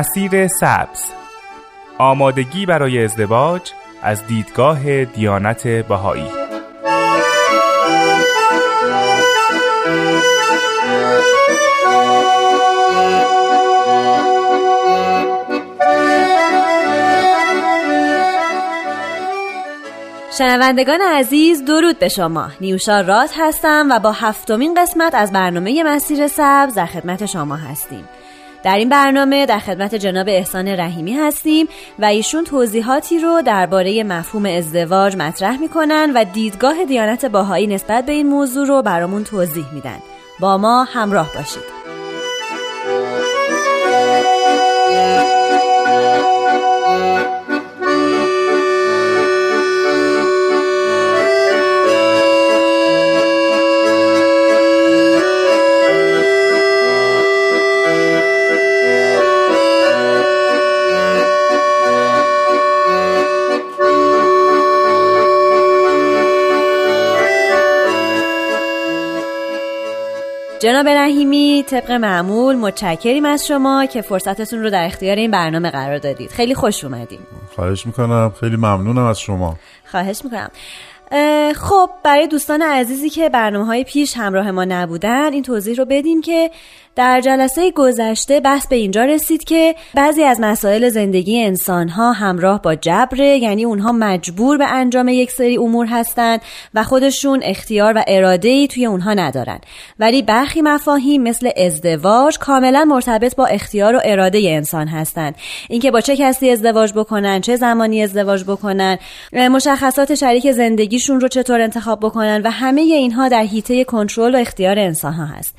مسیر سبز. آمادگی برای ازدواج از دیدگاه دیانت بهایی. شنوندگان عزیز درود به شما. نیوشا رات هستم و با هفتمین قسمت از برنامه مسیر سبز در خدمت شما هستیم. در این برنامه در خدمت جناب احسان رحیمی هستیم و ایشون توضیحاتی رو درباره مفهوم ازدواج مطرح می‌کنن و دیدگاه دیانت باهایی نسبت به این موضوع رو برامون توضیح میدن. با ما همراه باشید. جناب رحیمی طبق معمول متشکریم از شما که فرصتتون رو در اختیار این برنامه قرار دادید. خیلی خوش اومدیم خواهش می‌کنم. خیلی ممنونم از شما. خواهش می‌کنم. خب برای دوستان عزیزی که برنامه های پیش همراه ما نبودن این توضیح رو بدیم که در جلسه گذشته بحث به اینجا رسید که بعضی از مسائل زندگی انسان ها همراه با جبره یعنی اونها مجبور به انجام یک سری امور هستند و خودشون اختیار و اراده ای توی اونها ندارن. ولی برخی مفاهیم مثل ازدواج کاملا مرتبط با اختیار و اراده انسان هستند. اینکه با چه کسی ازدواج بکنن چه زمانی ازدواج بکنن مشخصات شریک زندگیشون رو چطور انتخاب بکنن و همه اینها در حیطه کنترل و اختیار انسان ها هست.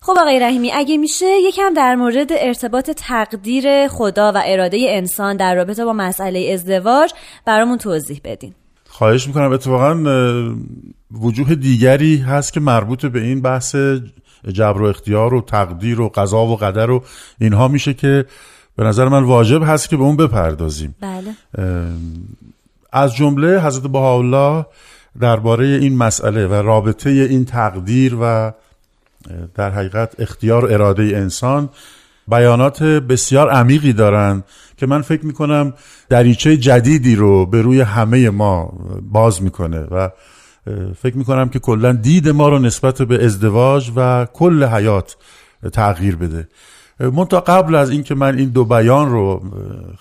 خب آقای رحیمی اگه میشه یکم در مورد ارتباط تقدیر خدا و اراده انسان در رابطه با مسئله ازدواج برامون توضیح بدین. خواهش می‌کنم. اتفاقا وجوه دیگری هست که مربوط به این بحث جبر و اختیار و تقدیر و قضا و قدر و اینها میشه که به نظر من واجب هست که به اون بپردازیم. بله. از جمله حضرت بهاءالله درباره این مسئله و رابطه این تقدیر و در حقیقت اختیار و اراده انسان بیانات بسیار عمیقی دارند که من فکر می‌کنم دریچه جدیدی رو به روی همه ما باز می‌کنه و فکر می‌کنم که کلا دید ما رو نسبت به ازدواج و کل حیات تغییر بده. منتها قبل از اینکه من این دو بیان رو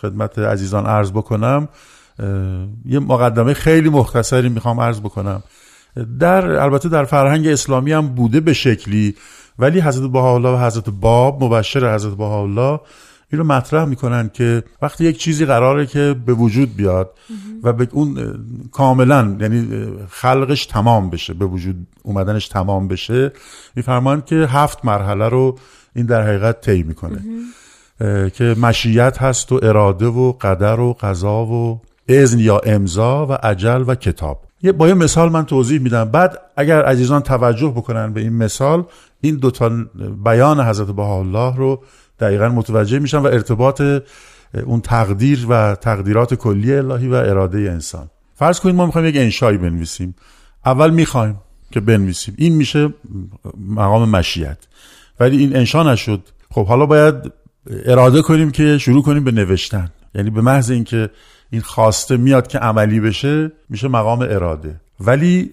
خدمت عزیزان عرض بکنم یه مقدمه خیلی مختصری می‌خوام عرض بکنم. در البته در فرهنگ اسلامی هم بوده به شکلی ولی حضرت بهاءالله و حضرت باب مبشر حضرت بهاءالله این رو مطرح می‌کنن که وقتی یک چیزی قراره که به وجود بیاد و به اون کاملا یعنی خلقش تمام بشه به وجود اومدنش تمام بشه میفرمان که هفت مرحله رو این در حقیقت طی می‌کنه. که مشیت هست و اراده و قدر و قضا و اذن یا امضا و عجل و کتاب. یه با یه مثال من توضیح میدم. بعد اگر عزیزان توجه بکنن به این مثال این دوتا بیان حضرت الله رو دقیقا متوجه میشن و ارتباط اون تقدیر و تقدیرات کلی الهی و اراده انسان. فرض کنید ما می‌خوایم یک انشایی بنویسیم. اول می‌خوایم که بنویسیم. این میشه مقام مشیت. ولی این انشا نشد. خب حالا باید اراده کنیم که شروع کنیم به نوشتن. یعنی به محض اینکه این خواسته میاد که عملی بشه میشه مقام اراده. ولی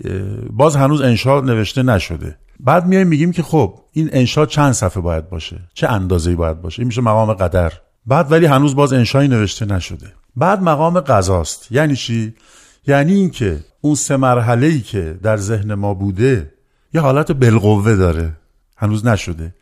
باز هنوز انشا نوشته نشده. بعد میایم میگیم که خب این انشا چند صفحه باید باشه؟ چه اندازه‌ای باید باشه؟ این میشه مقام قدر. بعد ولی هنوز باز انشایی نوشته نشده. بعد مقام قضاست. یعنی چی؟ یعنی اینکه اون سه مرحله ای که در ذهن ما بوده یه حالت بالقوه داره. هنوز نشده.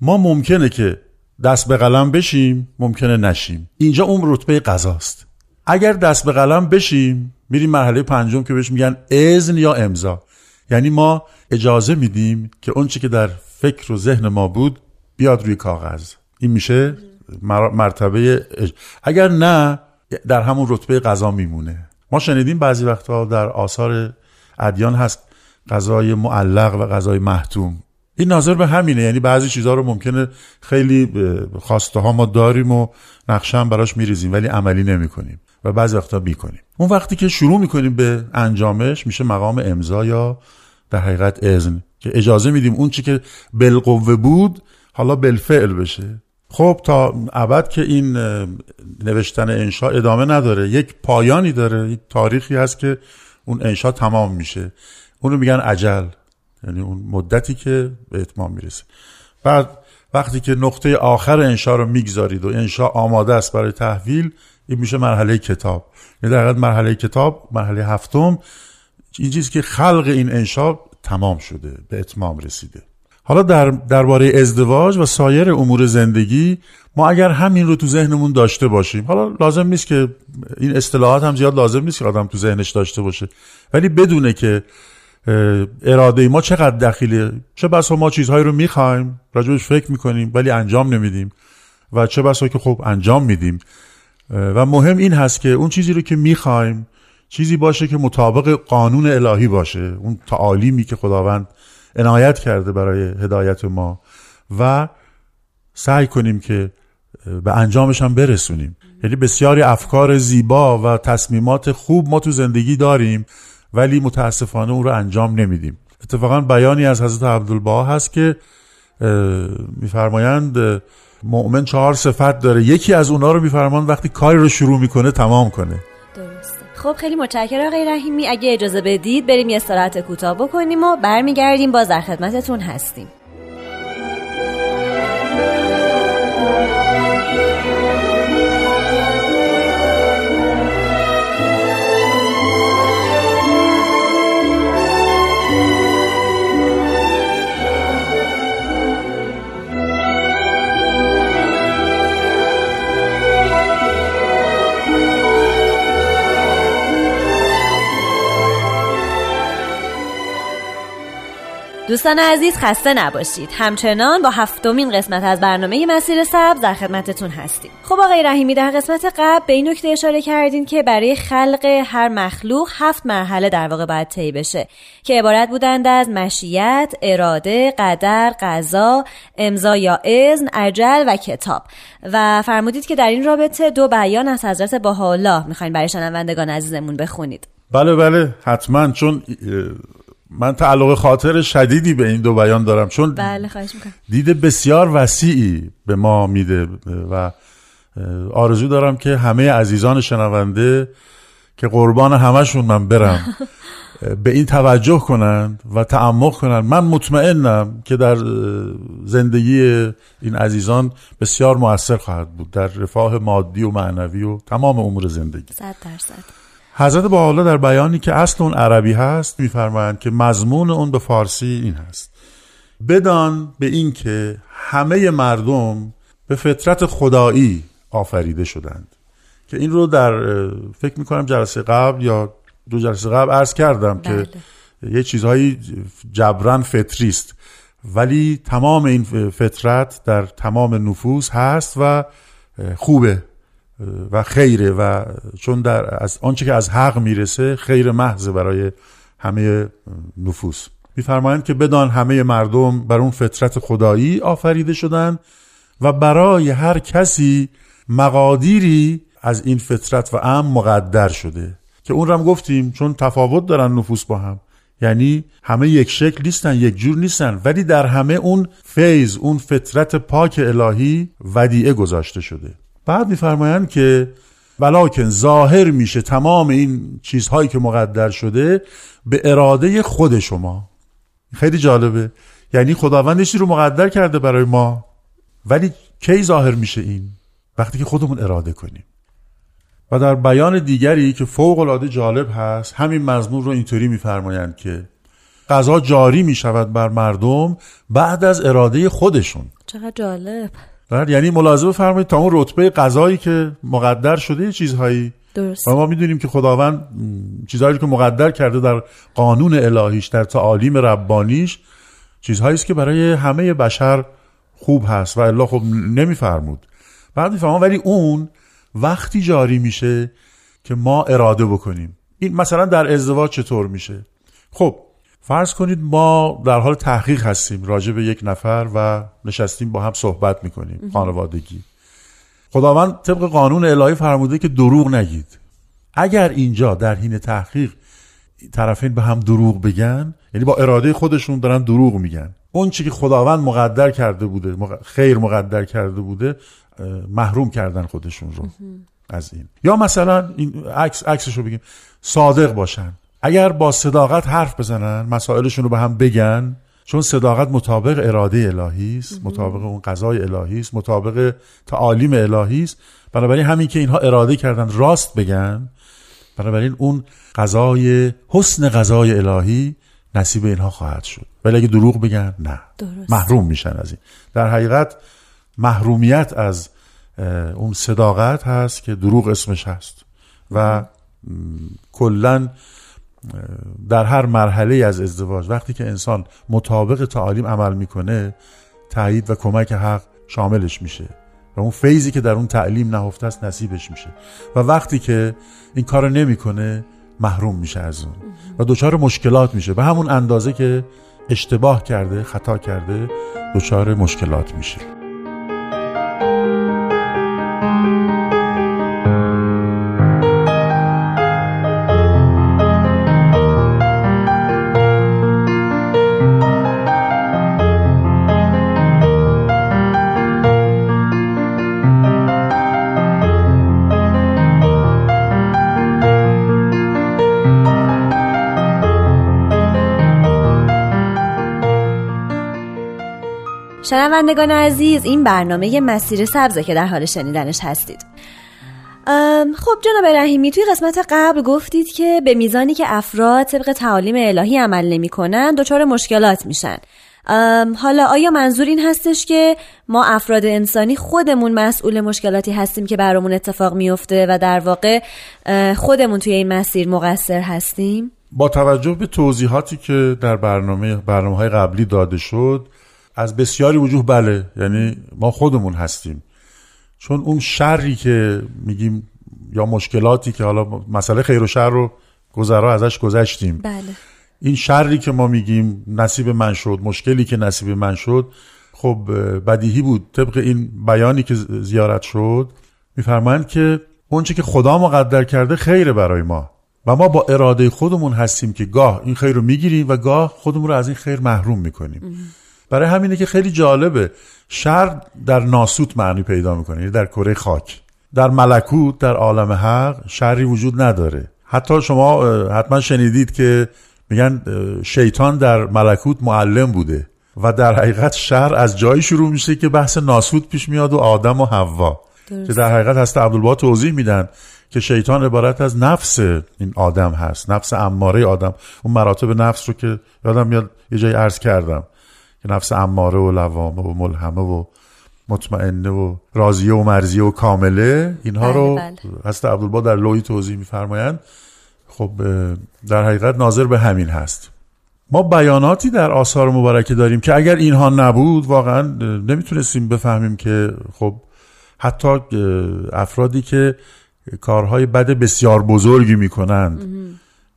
ما ممکنه که دست به قلم بشیم ممکنه نشیم. اینجا اون رتبه قضاست. اگر دست به قلم بشیم میریم مرحله پنجم که بهش میگن اذن یا امضا. یعنی ما اجازه میدیم که اون که در فکر و ذهن ما بود بیاد روی کاغذ. این میشه مرتبه اگر نه در همون رتبه قضا میمونه. ما شنیدیم بعضی وقتها در آثار ادیان هست قضای معلق و قضای محتوم. این ناظر به همینه. یعنی بعضی چیزها رو ممکنه خیلی خواسته ها ما داریم و نقشه هم براش میریزیم ولی عملی نمی‌کنیم. و بعضی وقتا می‌کنیم اون وقتی که شروع می‌کنیم به انجامش میشه مقام امضا یا در حقیقت اذن که اجازه میدیم اون چی که بالقوه بود حالا بالفعل بشه. خب تا ابد که این نوشتن انشا ادامه نداره. یک پایانی داره. یک تاریخی هست که اون انشا تمام میشه. اونو میگن عجل. یعنی اون مدتی که به اتمام می‌رسه. بعد وقتی که نقطه آخر انشا رو می‌گذارید و انشا آماده است برای تحویل این میشه مرحله کتاب. یعنی در مرحله کتاب مرحله هفتم این چیزی که خلق این انشا تمام شده به اتمام رسیده. حالا در درباره ازدواج و سایر امور زندگی ما اگر همین رو تو ذهنمون داشته باشیم حالا لازم نیست که این اصطلاحات هم زیاد لازم نیست که آدم تو ذهنش داشته باشه ولی بدونه که اراده ما چقدر دخیله. چه بسا ما چیزهایی رو می‌خوایم راجبش فکر می‌کنیم ولی انجام نمیدیم. و چه بسا که خب انجام میدیم. و مهم این هست که اون چیزی رو که می‌خوایم چیزی باشه که مطابق قانون الهی باشه اون تعالیمی که خداوند عنایت کرده برای هدایت ما و سعی کنیم که به انجامش هم برسونیم. یعنی بسیاری افکار زیبا و تصمیمات خوب ما تو زندگی داریم ولی متاسفانه اون رو انجام نمیدیم. اتفاقا بیانی از حضرت عبدالبها هست که میفرمایند مؤمن چهار صفت داره. یکی از اونا رو میفرمان وقتی کاری رو شروع می‌کنه تمام کنه. درسته. خب خیلی متشکرم آقای رحیمی. اگه اجازه بدید بریم یه استراحت کوتاه بکنیم و برمیگردیم. باز در خدمتتون هستیم. دوستان عزیز خسته نباشید. همچنان با هفتمین قسمت از برنامه مسیر سبز در خدمتتون هستیم. خب آقای رحیمی در قسمت قبل به این نکته اشاره کردین که برای خلق هر مخلوق هفت مرحله در واقع باید طی بشه که عبارت بودند از مشیت اراده قدر قضا امضا یا اذن عجل و کتاب. و فرمودید که در این رابطه دو بیان از حضرت بهاءالله می‌خواین برای شنوندگان عزیزمون بخونید. بله بله حتما چون من تعلق خاطر شدیدی به این دو بیان دارم چون بله خواهش دید بسیار وسیعی به ما میده و آرزو دارم که همه عزیزان شنونده که قربان همشون من برم به این توجه کنند و تعمق کنند. من مطمئنم که در زندگی این عزیزان بسیار موثر خواهد بود در رفاه مادی و معنوی و تمام امور زندگی. صد درصد. حضرت با در بیانی که اصل اون عربی هست میفرمایند که مضمون اون به فارسی این هست. بدان به این که همه مردم به فطرت خدایی آفریده شدند. که این رو در فکر می‌کنم جلسه قبل یا دو جلسه قبل عرض کردم که بله. یه چیزهایی جبران فطری است. ولی تمام این فطرت در تمام نفوس هست و خوبه. و خیره و چون در از آنچه که از حق می‌رسه خیر محض برای همه نفوس. میفرمایند که بدان همه مردم بر اون فطرت خدایی آفریده شدن و برای هر کسی مقادیری از این فطرت و ام مقدر شده. که اون رم گفتیم چون تفاوت دارن نفوس با هم. یعنی همه یک شکل نیستن یک جور نیستن ولی در همه اون فیض اون فطرت پاک الهی ودیعه گذاشته شده. بعد میفرمایند که ولیکن ظاهر میشه تمام این چیزهایی که مقدر شده به اراده خود شما. خیلی جالبه. یعنی خداوند رو مقدر کرده برای ما ولی کی ظاهر میشه این؟ وقتی که خودمون اراده کنیم. و در بیان دیگری که فوق العاده جالب هست همین مضمون رو اینطوری میفرمایند که قضا جاری می‌شود بر مردم بعد از اراده خودشون. چقدر جالب. بله یعنی ملاحظه بفرمایید تا اون رتبه قضایی که مقدر شده چیزهایی. درست. و ما می‌دونیم که خداوند چیزهایی که مقدر کرده در قانون الهیش در تعالیم ربانیش چیزهایی است که برای همه بشر خوب هست و الله خب نمیفرمود. بعد می‌فهمم ولی اون وقتی جاری میشه که ما اراده بکنیم. این مثلا در ازدواج چطور میشه؟ خب فرض کنید ما در حال تحقیق هستیم راجع به یک نفر و نشستیم با هم صحبت می‌کنیم خانوادگی. خداوند طبق قانون الهی فرموده که دروغ نگید. اگر اینجا در حین تحقیق طرفین به هم دروغ بگن یعنی با اراده خودشون دارن دروغ میگن. اون چی که خداوند مقدر کرده بوده خیر مقدر کرده بوده محروم کردن خودشون رو. از این. یا مثلا این عکس عکسش رو بگیم. صادق باشن. اگر با صداقت حرف بزنن مسائلشون رو به هم بگن چون صداقت مطابق اراده الهی است مطابق اون قضای الهی است مطابق تعالیم الهی است بنابراین همین که اینها اراده کردن راست بگن بنابراین اون قضای حسن قضای الهی نصیب اینها خواهد شد. ولی اگه دروغ بگن نه. درست. محروم میشن از این. در حقیقت محرومیت از اون صداقت هست که دروغ اسمش هست. و کلا در هر مرحله از ازدواج وقتی که انسان مطابق تعالیم عمل می‌کنه تایید و کمک حق شاملش میشه و اون فیضی که در اون تعلیم نهفته است نصیبش میشه و وقتی که این کار نمی‌کنه محروم میشه از اون و دچار مشکلات میشه. به همون اندازه که اشتباه کرده خطا کرده دچار مشکلات میشه. شنوندگان عزیز این برنامه مسیر سبزه که در حال شنیدنش هستید خب جناب رحیمی توی قسمت قبل گفتید که به میزانی که افراد طبق تعالیم الهی عمل نمی‌کنن دچار مشکلات میشن حالا آیا منظور این هستش که ما افراد انسانی خودمون مسئول مشکلاتی هستیم که برامون اتفاق میفته و در واقع خودمون توی این مسیر مقصر هستیم؟ با توجه به توضیحاتی که در برنامه برنامه های قبلی داده شد از بسیاری وجوه بله یعنی ما خودمون هستیم. چون اون شری که میگیم یا مشکلاتی که حالا مسئله خیر و شر رو گذرا ازش گذشتیم. بله. این شری که ما میگیم نصیب من شد مشکلی که نصیب من شد خب بدیهی بود. طبق این بیانی که زیارت شد میفرمایند که اونچه که خدا مقدر کرده خیره برای ما. و ما با اراده خودمون هستیم که گاه این خیر رو می‌گیریم و گاه خودمون رو از این خیر محروم می‌کنیم. برای همینه که خیلی جالبه. شر در ناسوت معنی پیدا می‌کنه یعنی در کره خاک. در ملکوت در عالم حق شری وجود نداره. حتی شما حتما شنیدید که میگن شیطان در ملکوت معلم بوده و در حقیقت شر از جایی شروع میشه که بحث ناسوت پیش میاد و آدم و حوا. که در حقیقت هست عبدالبا توضیح میدن که شیطان عبارت از نفس این آدم هست. نفس اماره آدم. اون مراتب نفس رو که یادم میاد یه جایی عرض کردم. نفس اماره و لوامه و ملهمه و مطمئنه و راضیه و مرزیه و کامله اینها بله رو بله. هست عبدالبا در لوی توضیح میفرمایند. خب در حقیقت ناظر به همین هست. ما بیاناتی در آثار مبارکه داریم که اگر اینها نبود واقعا نمی‌تونستیم بفهمیم که خب حتی افرادی که کارهای بد بسیار بزرگی می‌کنند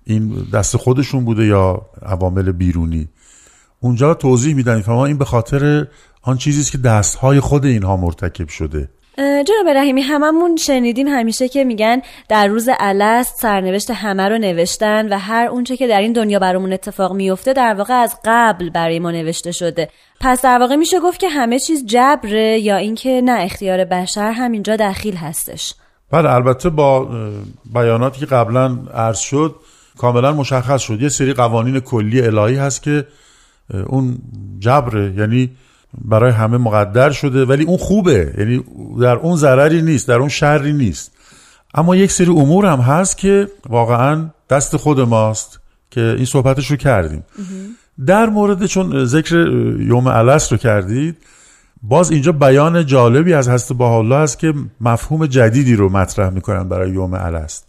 این دست خودشون بوده یا عوامل بیرونی. اونجا توضیح میدن می‌فهمن این به خاطر آن چیزی است که دستهای خود اینها مرتکب شده. جناب رحیمی هممون شنیدیم همیشه که میگن در روز الست سرنوشت همه رو نوشتن و هر اونچه که در این دنیا برامون اتفاق میفته در واقع از قبل برای ما نوشته شده. پس در واقع میشه گفت که همه چیز جبره یا اینکه نه اختیار بشر همینجا دخیل هستش. بله البته با بیاناتی که قبلا عرض شد کاملا مشخص شد. یه سری قوانین کلی الهی هست که اون جبره یعنی برای همه مقدر شده ولی اون خوبه. یعنی در اون ضرری نیست در اون شری نیست. اما یک سری امور هم هست که واقعا دست خود ماست که این صحبتش رو کردیم. در مورد چون ذکر یوم الست رو کردید باز اینجا بیان جالبی از هست با الله هست که مفهوم جدیدی رو مطرح می‌کنن برای یوم الست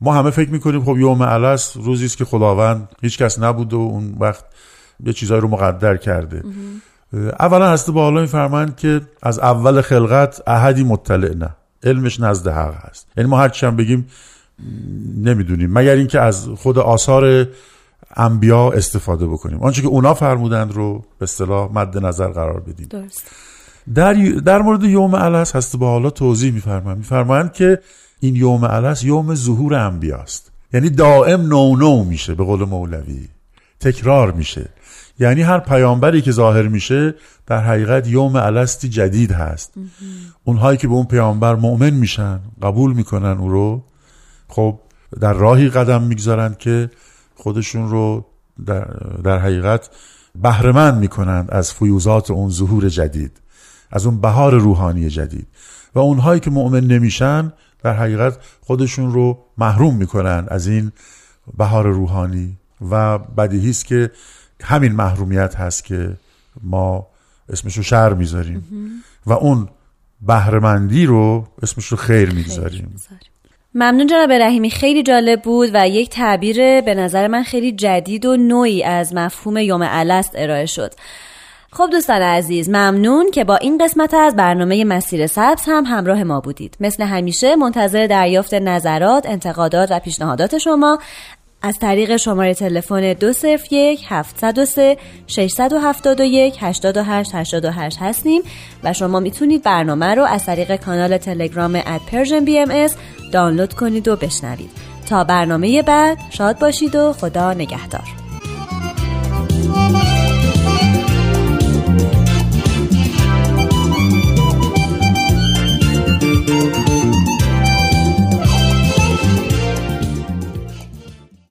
ما همه فکر می‌کنیم خب یوم الست روزی است که خداوند هیچ کس نبوده و اون وقت یه چیزایی رو مقدر کرده. اولا هست با حالا میفرمایند که از اول خلقت احدی مطلع نه. علمش نزد حق هست. یعنی ما هرچی هم بگیم نمی‌دونیم. مگر اینکه از خود آثار انبیا استفاده بکنیم. آنچه که اونا فرمودند رو به اصطلاح مد نظر قرار بدیم. درست. در, در مورد یوم الست هست با حالا توضیح میفرمایند. میفرمایند که این یوم الست یوم ظهور انبیاست. یعنی دائم نو نو میشه به قول مولوی. تکرار میشه. یعنی هر پیامبری که ظاهر میشه در حقیقت یوم الستی جدید هست. اونهایی که به اون پیامبر مؤمن میشن قبول می‌کنن او رو خب در راهی قدم می‌گذارند که خودشون رو در, در حقیقت بهرهمند می‌کنند از فیوزات اون ظهور جدید از اون بهار روحانی جدید. و اونهایی که مؤمن نمیشن در حقیقت خودشون رو محروم می‌کنن از این بهار روحانی. و بدیهی است که همین محرومیت هست که ما اسمش رو شر می‌ذاریم. و اون بهرهمندی رو اسمش رو خیر می‌گذاریم. ممنون جناب رحیمی خیلی جالب بود و یک تعبیر به نظر من خیلی جدید و نوعی از مفهوم یوم الست ارائه شد. خب دوستان عزیز ممنون که با این قسمت از برنامه مسیر سبز هم همراه ما بودید. مثل همیشه منتظر دریافت نظرات انتقادات و پیشنهادات شما از طریق شماره تلفن 201 703 671 828 828 هستیم و شما می‌تونید برنامه رو از طریق کانال تلگرام at Persian BM دانلود کنید و بشنوید. تا برنامه بعد شاد باشید و خدا نگهدار.